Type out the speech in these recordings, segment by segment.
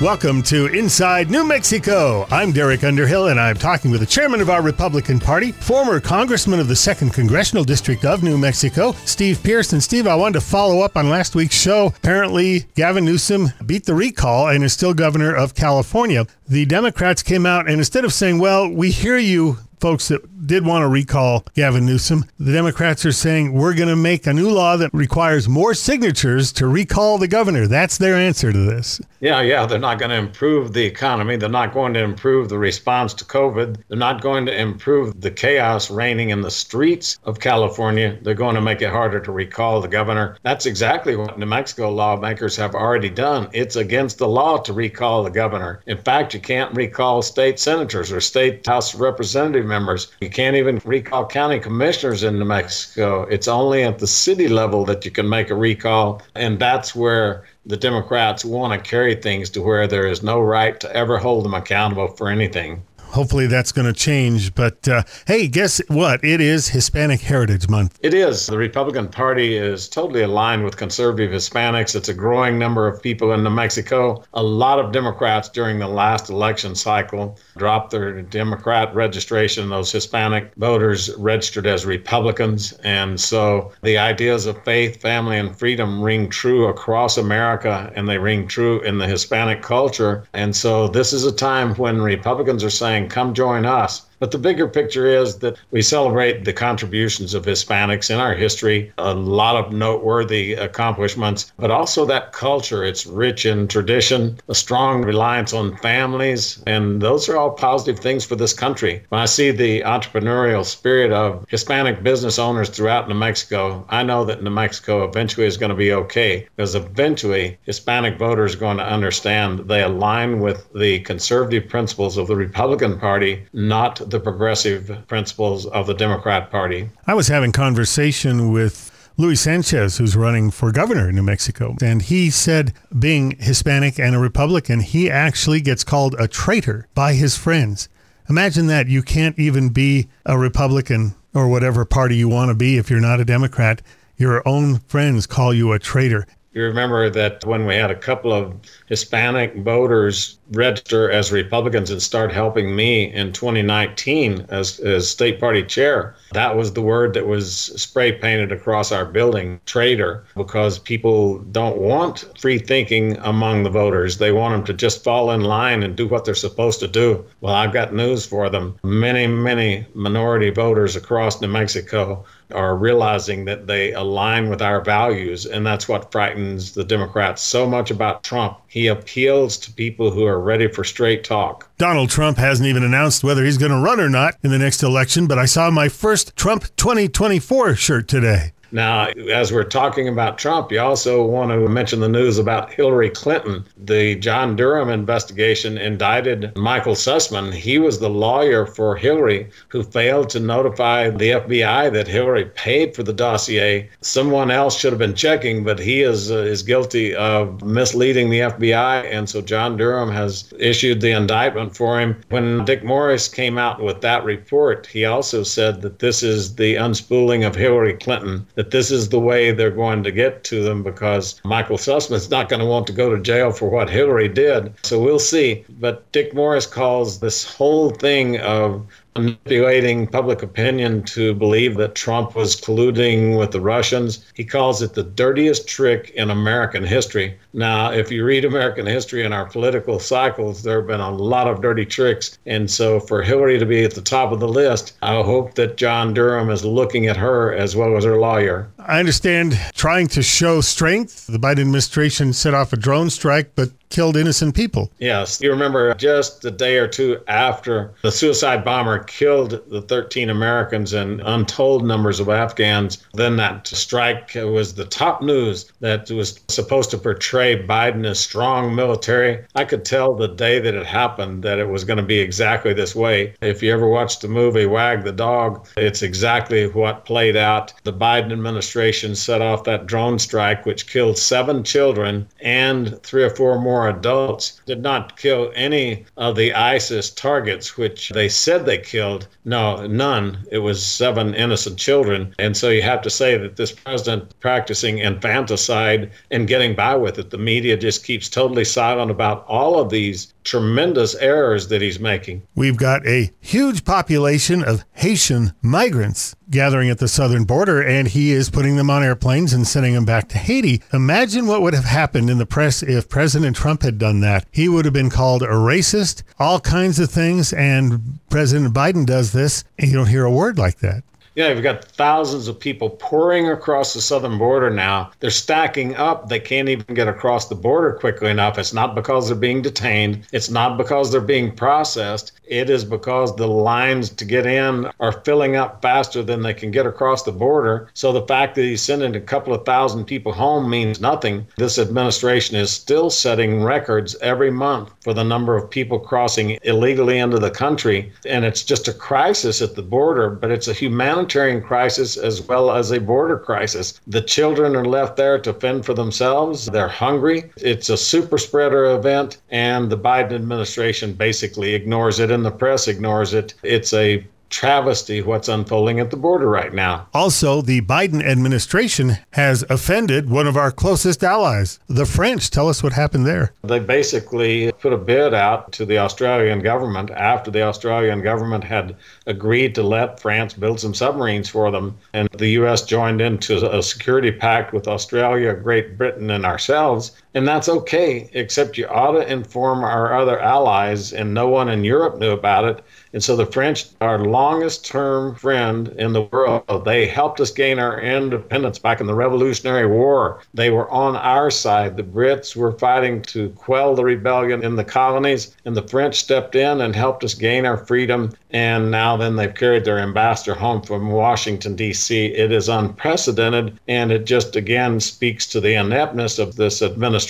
Welcome to Inside New Mexico. I'm Derek Underhill, and I'm talking with the chairman of our Republican Party, former congressman of the 2nd Congressional District of New Mexico, Steve Pearce. Steve, I wanted to follow up on last week's show. Apparently, Gavin Newsom beat the recall and is still governor of California. The Democrats came out and instead of saying, well, we hear you, folks that did want to recall Gavin Newsom, the Democrats are saying we're going to make a new law that requires more signatures to recall the governor. That's their answer to this. Yeah, yeah. They're not going to improve the economy. They're not going to improve the response to COVID. They're not going to improve the chaos reigning in the streets of California. They're going to make it harder to recall the governor. That's exactly what New Mexico lawmakers have already done. It's against the law to recall the governor. In fact, you can't recall state senators or state House representative members. You can't even recall county commissioners in New Mexico. It's only at the city level that you can make a recall. And that's where the Democrats want to carry things to where there is no right to ever hold them accountable for anything hopefully that's going to change. But uh, hey, guess what? It is Hispanic Heritage Month. It is. The Republican Party is totally aligned with conservative Hispanics. It's a growing number of people in New Mexico. A lot of Democrats during the last election cycle dropped their Democrat registration. Those Hispanic voters registered as Republicans. And so the ideas of faith, family, and freedom ring true across America and they ring true in the Hispanic culture. And so this is a time when Republicans are saying, come join us. But the bigger picture is that we celebrate the contributions of Hispanics in our history, a lot of noteworthy accomplishments, but also that culture. It's rich in tradition, a strong reliance on families, and those are all positive things for this country. When I see the entrepreneurial spirit of Hispanic business owners throughout New Mexico, I know that New Mexico eventually is going to be okay because eventually Hispanic voters are going to understand they align with the conservative principles of the Republican Party, not the progressive principles of the Democrat Party. I was having conversation with Luis Sanchez, who's running for governor in New Mexico. And he said, being Hispanic and a Republican, he actually gets called a traitor by his friends. Imagine that. You can't even be a Republican or whatever party you want to be if you're not a Democrat. Your own friends call you a traitor. You remember that when we had a couple of Hispanic voters register as Republicans and start helping me in 2019 as, as state party chair, that was the word that was spray painted across our building, traitor, because people don't want free thinking among the voters. They want them to just fall in line and do what they're supposed to do. Well, I've got news for them. Many, many minority voters across New Mexico are realizing that they align with our values. And that's what frightens the Democrats so much about Trump. He appeals to people who are ready for straight talk. Donald Trump hasn't even announced whether he's going to run or not in the next election, but I saw my first Trump 2024 shirt today. Now, as we're talking about Trump, you also want to mention the news about Hillary Clinton. The John Durham investigation indicted Michael Sussmann. He was the lawyer for Hillary who failed to notify the FBI that Hillary paid for the dossier. Someone else should have been checking, but he is uh, is guilty of misleading the FBI, and so John Durham has issued the indictment for him. When Dick Morris came out with that report, he also said that this is the unspooling of Hillary Clinton that this is the way they're going to get to them because Michael Sussmann's not going to want to go to jail for what Hillary did. So we'll see. But Dick Morris calls this whole thing of manipulating public opinion to believe that Trump was colluding with the Russians. He calls it the dirtiest trick in American history. Now, if you read American history and our political cycles, there have been a lot of dirty tricks. And so for Hillary to be at the top of the list, I hope that John Durham is looking at her as well as her lawyer. I understand trying to show strength. The Biden administration set off a drone strike, but killed innocent people. Yes. You remember just a day or two after the suicide bomber killed the 13 Americans and untold numbers of Afghans, then that strike was the top news that was supposed to portray Biden as strong military. I could tell the day that it happened that it was going to be exactly this way. If you ever watched the movie Wag the Dog, it's exactly what played out. The Biden administration set off that drone strike, which killed seven children and three or four more more adults, did not kill any of the ISIS targets, which they said they killed. No, none. It was seven innocent children. And so you have to say that this president practicing infanticide and getting by with it. The media just keeps totally silent about all of these tremendous errors that he's making. We've got a huge population of Haitian migrants gathering at the southern border, and he is putting them on airplanes and sending them back to Haiti. Imagine what would have happened in the press if President Trump had done that. He would have been called a racist, all kinds of things, and President Biden does this, and you don't hear a word like that. Yeah, you've got thousands of people pouring across the southern border now. They're stacking up. They can't even get across the border quickly enough. It's not because they're being detained, it's not because they're being processed. It is because the lines to get in are filling up faster than they can get across the border. So the fact that he's sending a couple of thousand people home means nothing. This administration is still setting records every month for the number of people crossing illegally into the country. And it's just a crisis at the border, but it's a humanitarian crisis as well as a border crisis. The children are left there to fend for themselves. They're hungry. It's a super spreader event, and the Biden administration basically ignores it and the press ignores it. It's a travesty what's unfolding at the border right now. Also, the Biden administration has offended one of our closest allies, the French. Tell us what happened there. They basically put a bid out to the Australian government after the Australian government had agreed to let France build some submarines for them. And the U.S. joined into a security pact with Australia, Great Britain, and ourselves. And that's okay, except you ought to inform our other allies, and no one in Europe knew about it. And so the French, our longest term friend in the world, they helped us gain our independence back in the Revolutionary War. They were on our side. The Brits were fighting to quell the rebellion in the colonies, and the French stepped in and helped us gain our freedom. And now then they've carried their ambassador home from Washington, D.C. It is unprecedented, and it just again speaks to the ineptness of this administration.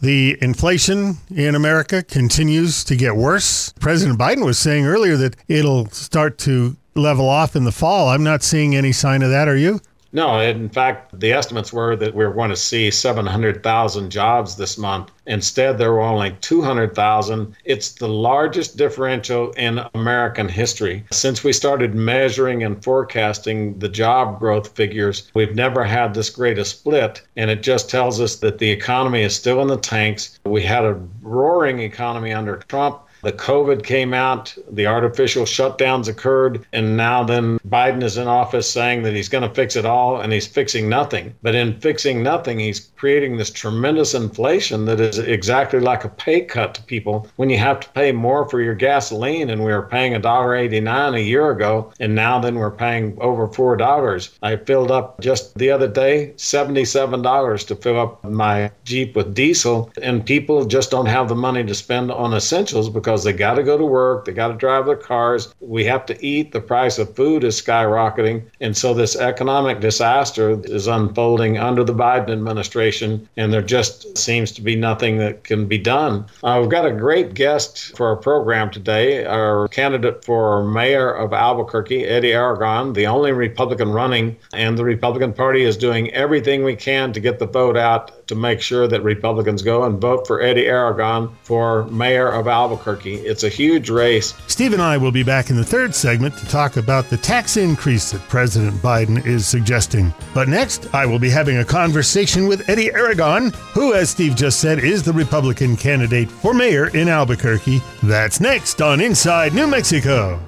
The inflation in America continues to get worse. President Biden was saying earlier earlier that it'll start to level off in the fall. I'm not seeing any sign of that. Are you? No, in fact, the estimates were that we were going to see 700,000 jobs this month. Instead, there were only 200,000. It's the largest differential in American history. Since we started measuring and forecasting the job growth figures, we've never had this great a split. And it just tells us that the economy is still in the tanks. We had a roaring economy under Trump the COVID came out, the artificial shutdowns occurred, and now then Biden is in office saying that he's going to fix it all and he's fixing nothing. But in fixing nothing, he's creating this tremendous inflation that is exactly like a pay cut to people when you have to pay more for your gasoline and we were paying $1.89 a year ago and now then we're paying over $4. I filled up just the other day $77 to fill up my Jeep with diesel and people just don't have the money to spend on essentials because because they got to go to work, they got to drive their cars. We have to eat. The price of food is skyrocketing. And so this economic disaster is unfolding under the Biden administration, and there just seems to be nothing that can be done. Uh, we've got a great guest for our program today, our candidate for mayor of Albuquerque, Eddy Aragon, the only Republican running, and the Republican Party is doing everything we can to get the vote out to make sure that Republicans go and vote for Eddy Aragon for mayor of Albuquerque. It's a huge race. Steve and I will be back in the third segment to talk about the tax increase that President Biden is suggesting. But next, I will be having a conversation with Eddy Aragon, who, as Steve just said, is the Republican candidate for mayor in Albuquerque. That's next on Inside New Mexico.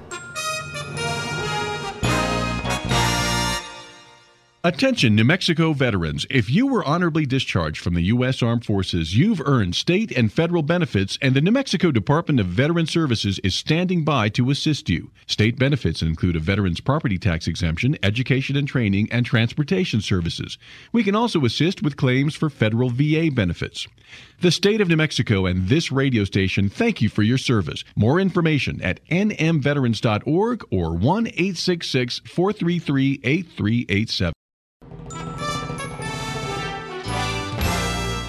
Attention, New Mexico veterans. If you were honorably discharged from the U.S. Armed Forces, you've earned state and federal benefits, and the New Mexico Department of Veteran Services is standing by to assist you. State benefits include a veteran's property tax exemption, education and training, and transportation services. We can also assist with claims for federal VA benefits. The state of New Mexico and this radio station thank you for your service. More information at nmveterans.org or 1 866 433 8387.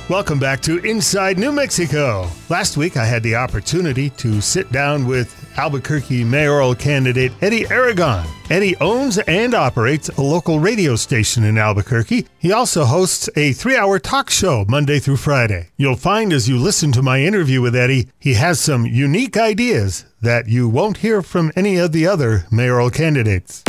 Welcome back to Inside New Mexico. Last week, I had the opportunity to sit down with Albuquerque mayoral candidate Eddy Aragon. Eddy owns and operates a local radio station in Albuquerque. He also hosts a three hour talk show Monday through Friday. You'll find as you listen to my interview with Eddy, he has some unique ideas that you won't hear from any of the other mayoral candidates.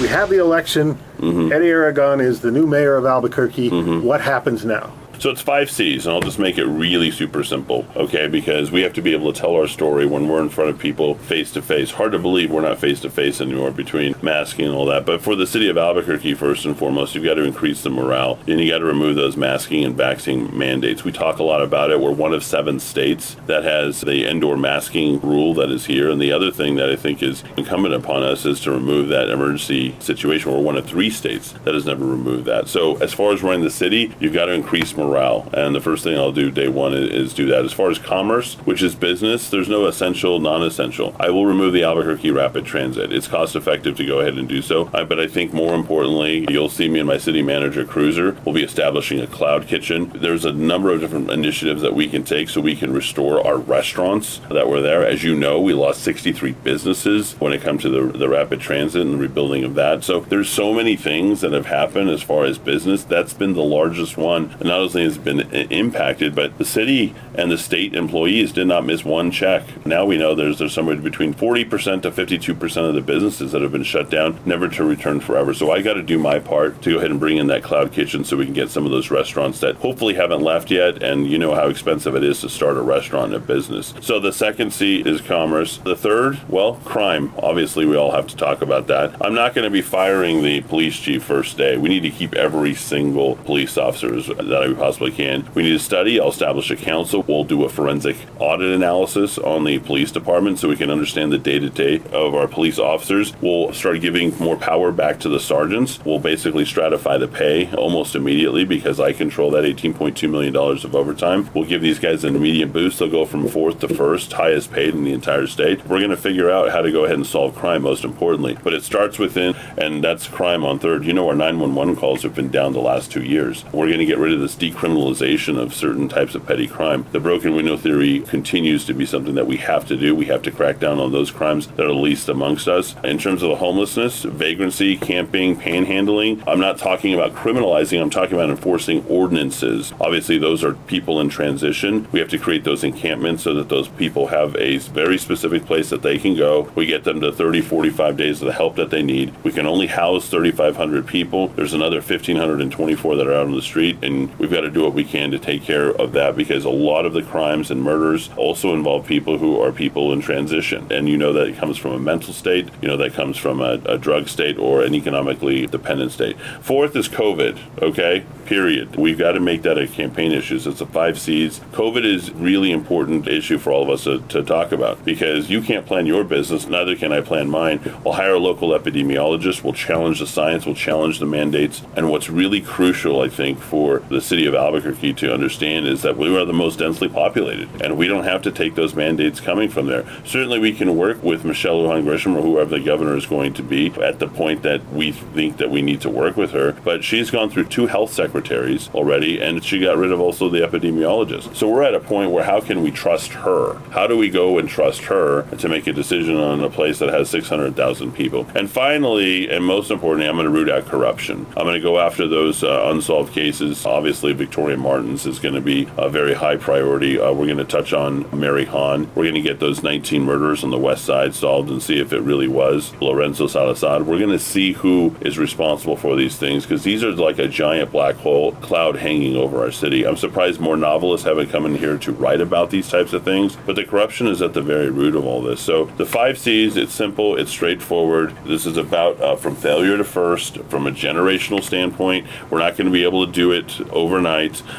We have the election. Mm-hmm. Eddy Aragon is the new mayor of Albuquerque. Mm-hmm. What happens now? So it's five C's, and I'll just make it really super simple, okay? Because we have to be able to tell our story when we're in front of people face to face. Hard to believe we're not face to face anymore between masking and all that. But for the city of Albuquerque, first and foremost, you've got to increase the morale, and you got to remove those masking and vaccine mandates. We talk a lot about it. We're one of seven states that has the indoor masking rule that is here. And the other thing that I think is incumbent upon us is to remove that emergency situation. We're one of three states that has never removed that. So as far as running the city, you've got to increase morale morale. And the first thing I'll do day one is, do that. As far as commerce, which is business, there's no essential, non essential. I will remove the Albuquerque Rapid Transit. It's cost effective to go ahead and do so. Uh, but I think more importantly, you'll see me and my city manager cruiser will be establishing a cloud kitchen. There's a number of different initiatives that we can take so we can restore our restaurants that were there. As you know, we lost 63 businesses when it comes to the, the rapid transit and the rebuilding of that. So there's so many things that have happened as far as business. That's been the largest one. And not only has been impacted, but the city and the state employees did not miss one check. Now we know there's there's somewhere between 40% to 52% of the businesses that have been shut down, never to return forever. So I got to do my part to go ahead and bring in that cloud kitchen so we can get some of those restaurants that hopefully haven't left yet. And you know how expensive it is to start a restaurant and a business. So the second C is commerce. The third, well, crime. Obviously, we all have to talk about that. I'm not going to be firing the police chief first day. We need to keep every single police officer that I possibly can. We need to study. I'll establish a council. We'll do a forensic audit analysis on the police department so we can understand the day to day of our police officers. We'll start giving more power back to the sergeants. We'll basically stratify the pay almost immediately because I control that $18.2 million of overtime. We'll give these guys an immediate boost. They'll go from fourth to first, highest paid in the entire state. We're going to figure out how to go ahead and solve crime, most importantly. But it starts within, and that's crime on third. You know, our 911 calls have been down the last two years. We're going to get rid of this decriminalization criminalization of certain types of petty crime. The broken window theory continues to be something that we have to do. We have to crack down on those crimes that are least amongst us. In terms of the homelessness, vagrancy, camping, panhandling, I'm not talking about criminalizing, I'm talking about enforcing ordinances. Obviously, those are people in transition. We have to create those encampments so that those people have a very specific place that they can go. We get them to 30, 45 days of the help that they need. We can only house 3,500 people. There's another 1,524 that are out on the street, and we've got to do what we can to take care of that because a lot of the crimes and murders also involve people who are people in transition. And you know that it comes from a mental state, you know that comes from a, a drug state or an economically dependent state. Fourth is COVID, okay? Period. We've got to make that a campaign issue. So it's a five C's. COVID is really important issue for all of us to, to talk about because you can't plan your business, neither can I plan mine. We'll hire a local epidemiologist, we'll challenge the science, we'll challenge the mandates. And what's really crucial, I think, for the city of Albuquerque Albuquerque to understand is that we are the most densely populated, and we don't have to take those mandates coming from there. Certainly, we can work with Michelle Lujan Grisham or whoever the governor is going to be at the point that we think that we need to work with her. But she's gone through two health secretaries already, and she got rid of also the epidemiologist. So we're at a point where how can we trust her? How do we go and trust her to make a decision on a place that has 600,000 people? And finally, and most importantly, I'm going to root out corruption. I'm going to go after those uh, unsolved cases. Obviously, Victoria Martens is going to be a very high priority. Uh, we're going to touch on Mary Han. We're going to get those 19 murders on the west side solved and see if it really was Lorenzo Salazar. We're going to see who is responsible for these things because these are like a giant black hole cloud hanging over our city. I'm surprised more novelists haven't come in here to write about these types of things, but the corruption is at the very root of all this. So the five C's, it's simple, it's straightforward. This is about uh, from failure to first, from a generational standpoint. We're not going to be able to do it overnight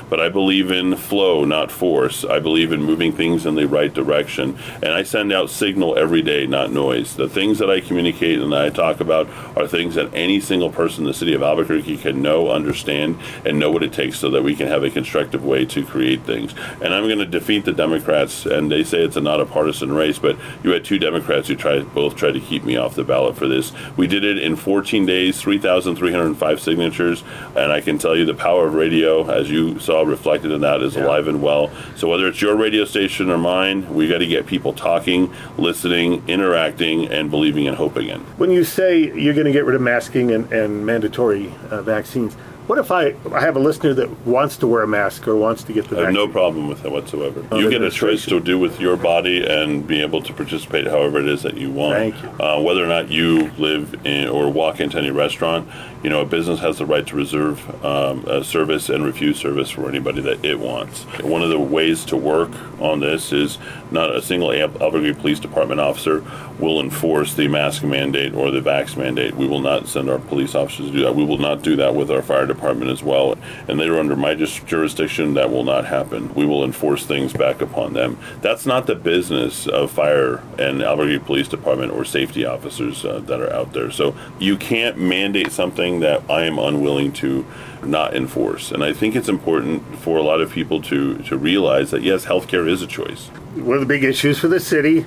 but I believe in flow, not force. I believe in moving things in the right direction. And I send out signal every day, not noise. The things that I communicate and I talk about are things that any single person in the city of Albuquerque can know, understand, and know what it takes so that we can have a constructive way to create things. And I'm going to defeat the Democrats, and they say it's a not a partisan race, but you had two Democrats who tried both tried to keep me off the ballot for this. We did it in 14 days, 3,305 signatures, and I can tell you the power of radio, as as you saw reflected in that, is yeah. alive and well. So whether it's your radio station or mine, we got to get people talking, listening, interacting, and believing and hoping in. When you say you're going to get rid of masking and, and mandatory uh, vaccines, what if I, I have a listener that wants to wear a mask or wants to get the I have vaccine? no problem with that whatsoever. Oh, you get a choice to do with your body and be able to participate however it is that you want. Thank you. Uh, whether or not you live in or walk into any restaurant, you know, a business has the right to reserve um, a service and refuse service for anybody that it wants. One of the ways to work on this is not a single Albuquerque Police Department officer will enforce the mask mandate or the vax mandate. We will not send our police officers to do that. We will not do that with our fire department as well. And they are under my jurisdiction. That will not happen. We will enforce things back upon them. That's not the business of fire and Albuquerque Police Department or safety officers uh, that are out there. So you can't mandate something that I am unwilling to not enforce. And I think it's important for a lot of people to, to realize that yes, healthcare is a choice. One of the big issues for the city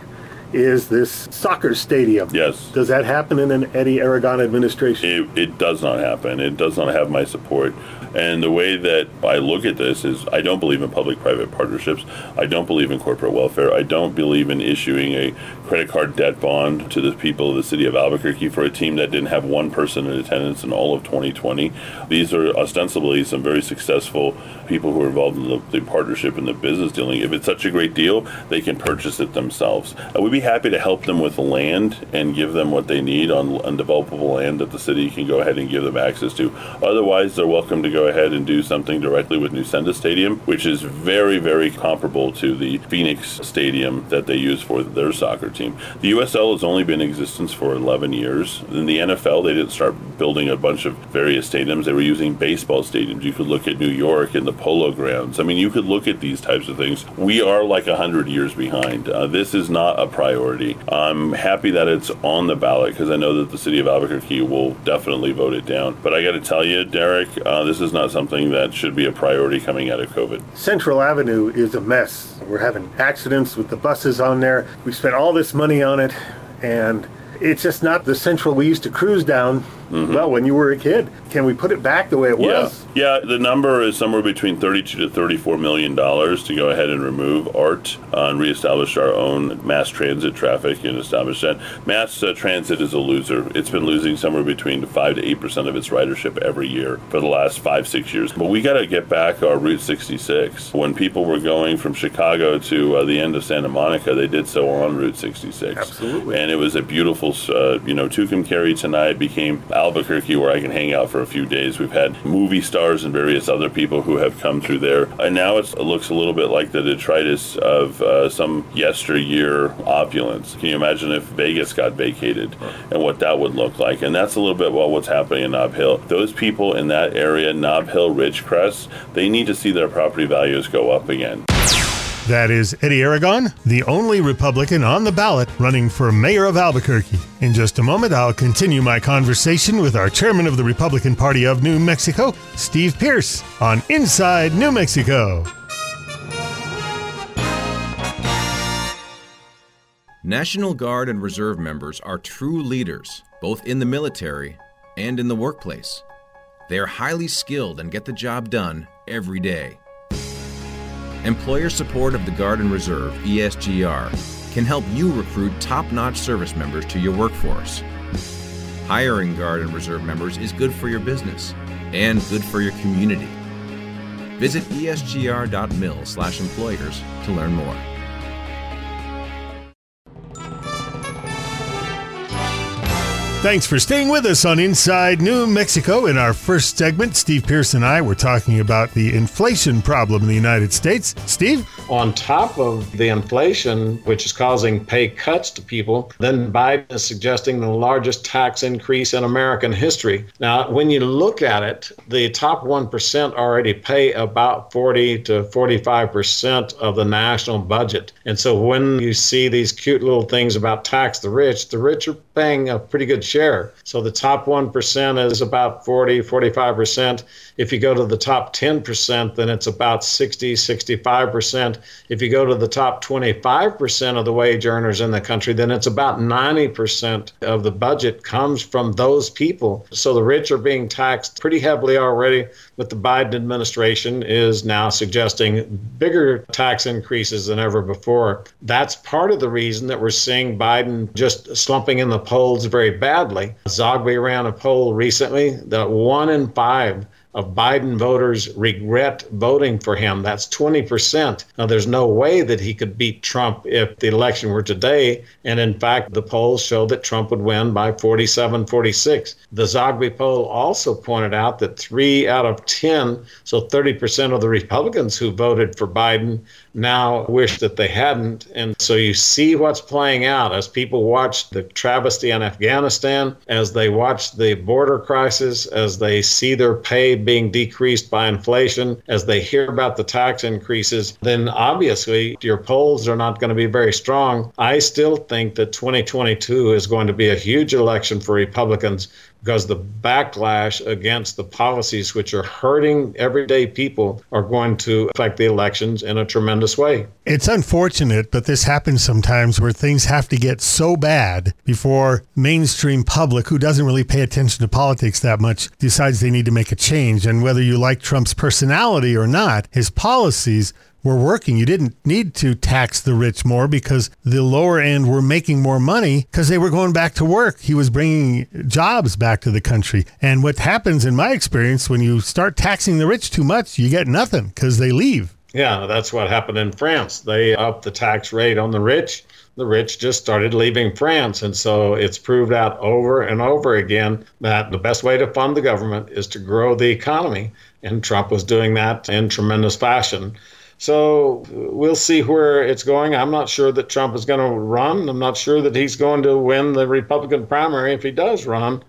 is this soccer stadium. Yes. Does that happen in an Eddy Aragon administration? It, it does not happen. It does not have my support. And the way that I look at this is I don't believe in public private partnerships. I don't believe in corporate welfare. I don't believe in issuing a credit card debt bond to the people of the city of Albuquerque for a team that didn't have one person in attendance in all of 2020. These are ostensibly some very successful people who are involved in the, the partnership and the business dealing. If it's such a great deal, they can purchase it themselves. We'd be happy to help them with land and give them what they need on undevelopable land that the city can go ahead and give them access to. Otherwise, they're welcome to go ahead and do something directly with Nusenda Stadium, which is very, very comparable to the Phoenix Stadium that they use for their soccer team. The USL has only been in existence for 11 years. In the NFL, they didn't start building a bunch of various stadiums. They were using baseball stadiums. You could look at New York and the Polo Grounds. I mean, you could look at these types of things. We are like 100 years behind. Uh, this is not a priority. I'm happy that it's on the ballot because I know that the city of Albuquerque will definitely vote it down. But I got to tell you, Derek, uh, this is not something that should be a priority coming out of COVID. Central Avenue is a mess. We're having accidents with the buses on there. We spent all this money on it, and it's just not the central we used to cruise down Mm-hmm. Well, when you were a kid, can we put it back the way it was? Yeah, the number is somewhere between 32 to 34 million dollars to go ahead and remove art uh, and reestablish our own mass transit traffic and establish that. Mass uh, transit is a loser. It's been losing somewhere between 5 to 8 percent of its ridership every year for the last five, six years. But we got to get back our Route 66. When people were going from Chicago to uh, the end of Santa Monica, they did so on Route 66. Absolutely. And it was a beautiful, uh, you know, Tucumcari tonight became Albuquerque where I can hang out for a few days. We've had movie stars and various other people who have come through there. And now it looks a little bit like the detritus of uh, some yesteryear opulence. Can you imagine if Vegas got vacated and what that would look like? And that's a little bit about what's happening in Nob Hill. Those people in that area, Nob Hill, Ridgecrest, they need to see their property values go up again. That is Eddy Aragon, the only Republican on the ballot running for mayor of Albuquerque. In just a moment, I'll continue my conversation with our chairman of the Republican Party of New Mexico, Steve Pearce, on Inside New Mexico. National Guard and Reserve members are true leaders, both in the military and in the workplace. They are highly skilled and get the job done every day. Employer support of the Guard and Reserve, ESGR, can help you recruit top notch service members to your workforce. Hiring Guard and Reserve members is good for your business and good for your community. Visit esgr.mil/employers to learn more. Thanks for staying with us on Inside New Mexico. In our first segment, Steve Pearce and I were talking about the inflation problem in the United States. Steve? On top of the inflation, which is causing pay cuts to people, then Biden is suggesting the largest tax increase in American history. Now, when you look at it, the top 1% already pay about 40 to 45% of the national budget. And so when you see these cute little things about tax the rich, the rich are paying a pretty good share. So the top 1% is about 40, 45%. If you go to the top 10%, then it's about 60, 65%. If you go to the top 25% of the wage earners in the country, then it's about 90% of the budget comes from those people. So the rich are being taxed pretty heavily already, but the Biden administration is now suggesting bigger tax increases than ever before. That's part of the reason that we're seeing Biden just slumping in the polls very badly. Zogby ran a poll recently that one in five of Biden voters regret voting for him. That's 20%. Now, there's no way that he could beat Trump if the election were today. And in fact, the polls show that Trump would win by 47, 46. The Zogby poll also pointed out that three out of 10, so 30% of the Republicans who voted for Biden, now wish that they hadn't. And so you see what's playing out as people watch the travesty in Afghanistan, as they watch the border crisis, as they see their pay being decreased by inflation, as they hear about the tax increases, then obviously your polls are not going to be very strong. I still think that 2022 is going to be a huge election for Republicans because the backlash against the policies which are hurting everyday people are going to affect the elections in a tremendous way. It's unfortunate, but this happens sometimes where things have to get so bad before mainstream public who doesn't really pay attention to politics that much decides they need to make a change and whether you like Trump's personality or not, his policies were working. You didn't need to tax the rich more because the lower end were making more money because they were going back to work. He was bringing jobs back to the country. And what happens in my experience when you start taxing the rich too much, you get nothing because they leave. Yeah, that's what happened in France. They upped the tax rate on the rich. The rich just started leaving France. And so it's proved out over and over again that the best way to fund the government is to grow the economy. And Trump was doing that in tremendous fashion. So we'll see where it's going. I'm not sure that Trump is going to run. I'm not sure that he's going to win the Republican primary if he does run.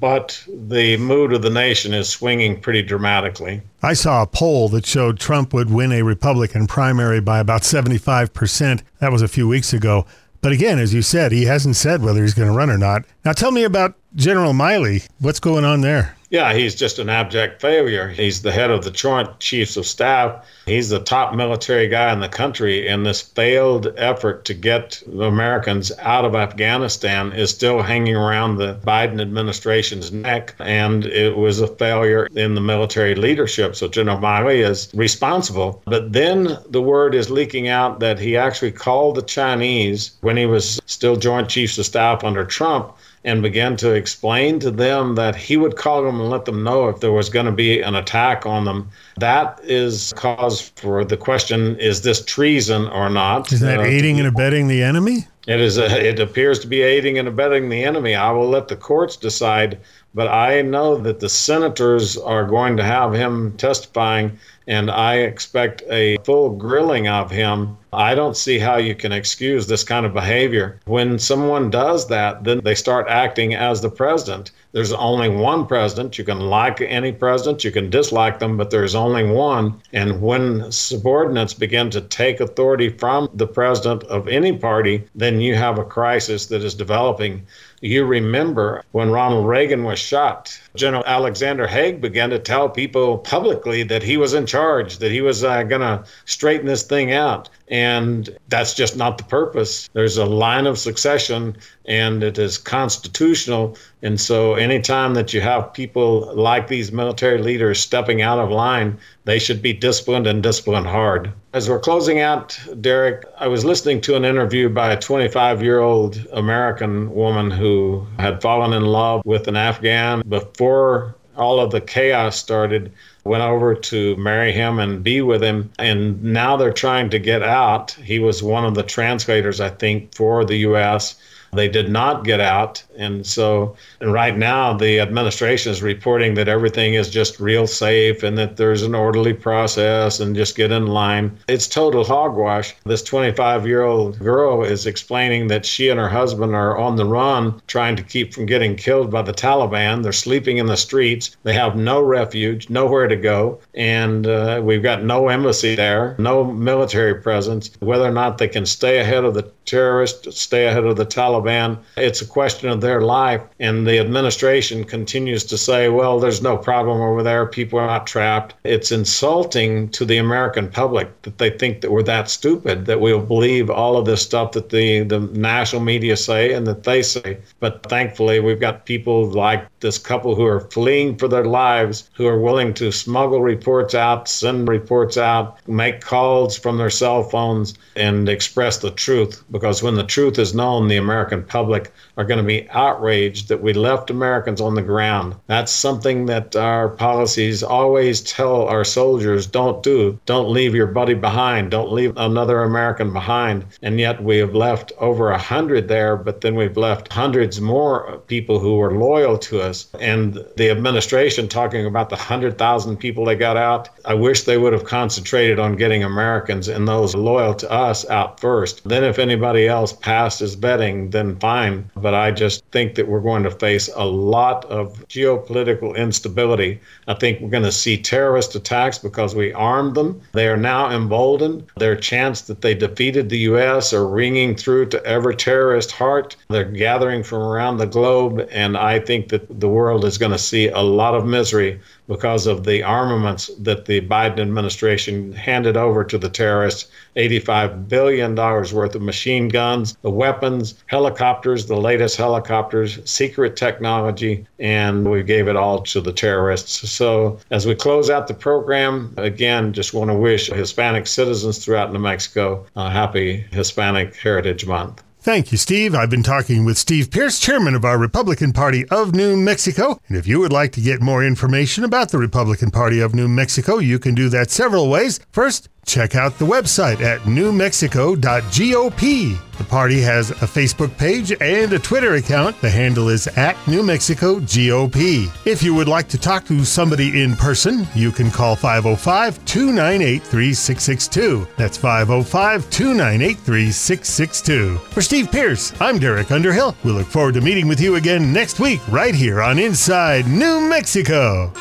But the mood of the nation is swinging pretty dramatically. I saw a poll that showed Trump would win a Republican primary by about 75%. That was a few weeks ago. But again, as you said, he hasn't said whether he's going to run or not. Now tell me about General Milley. What's going on there? Yeah, he's just an abject failure. He's the head of the Joint Chiefs of Staff. He's the top military guy in the country. And this failed effort to get the Americans out of Afghanistan is still hanging around the Biden administration's neck. And it was a failure in the military leadership. So General Milley is responsible. But then the word is leaking out that he actually called the Chinese when he was still Joint Chiefs of Staff under Trump and began to explain to them that he would call them and let them know if there was going to be an attack on them. That is cause for the question is this treason or not? Is that uh, aiding and abetting the enemy? It is. A, it appears to be aiding and abetting the enemy. I will let the courts decide, but I know that the senators are going to have him testifying and I expect a full grilling of him. I don't see how you can excuse this kind of behavior. When someone does that, then they start acting as the president. There's only one president. You can like any president, you can dislike them, but there's only one. And when subordinates begin to take authority from the president of any party, then you have a crisis that is developing. You remember when Ronald Reagan was shot, General Alexander Haig began to tell people publicly that he was in charge, that he was uh, going to straighten this thing out. And that's just not the purpose. There's a line of succession and it is constitutional. And so, anytime that you have people like these military leaders stepping out of line, they should be disciplined and disciplined hard. As we're closing out, Derek, I was listening to an interview by a 25 year old American woman who had fallen in love with an Afghan before all of the chaos started went over to marry him and be with him. And now they're trying to get out. He was one of the translators, I think, for the U.S. They did not get out. And so and right now, the administration is reporting that everything is just real safe and that there's an orderly process and just get in line. It's total hogwash. This 25 year old girl is explaining that she and her husband are on the run trying to keep from getting killed by the Taliban. They're sleeping in the streets. They have no refuge, nowhere to go. And uh, we've got no embassy there, no military presence. Whether or not they can stay ahead of the terrorists, stay ahead of the Taliban Taliban. It's a question of their life. And the administration continues to say, well, there's no problem over there. People are not trapped. It's insulting to the American public that they think that we're that stupid, that we'll believe all of this stuff that the, the national media say and that they say. But thankfully, we've got people like this couple who are fleeing for their lives, who are willing to smuggle reports out, send reports out, make calls from their cell phones, and express the truth. Because when the truth is known, the American public are going to be outraged that we left Americans on the ground. That's something that our policies always tell our soldiers don't do. Don't leave your buddy behind. Don't leave another American behind. And yet we have left over a hundred there, but then we've left hundreds more people who were loyal to us. And the administration talking about the 100,000 people they got out, I wish they would have concentrated on getting Americans and those loyal to us out first. Then if anybody else passed as betting, then fine. But I just think that we're going to face a lot of geopolitical instability. I think we're going to see terrorist attacks because we armed them. They are now emboldened. Their chance that they defeated the U.S. are ringing through to every terrorist heart. They're gathering from around the globe, and I think that the world is going to see a lot of misery because of the armaments that the Biden administration handed over to the terrorists $85 billion worth of machine guns, the weapons, helicopters, the latest helicopters, secret technology, and we gave it all to the terrorists. So, as we close out the program, again, just want to wish Hispanic citizens throughout New Mexico a happy Hispanic Heritage Month. Thank you, Steve. I've been talking with Steve Pearce, chairman of our Republican Party of New Mexico. And if you would like to get more information about the Republican Party of New Mexico, you can do that several ways. First, check out the website at newmexico.gop. The party has a Facebook page and a Twitter account. The handle is at New Mexico GOP. If you would like to talk to somebody in person, you can call 505 298 3662. That's 505 298 3662. For Steve Pearce, I'm Derek Underhill. We look forward to meeting with you again next week, right here on Inside New Mexico.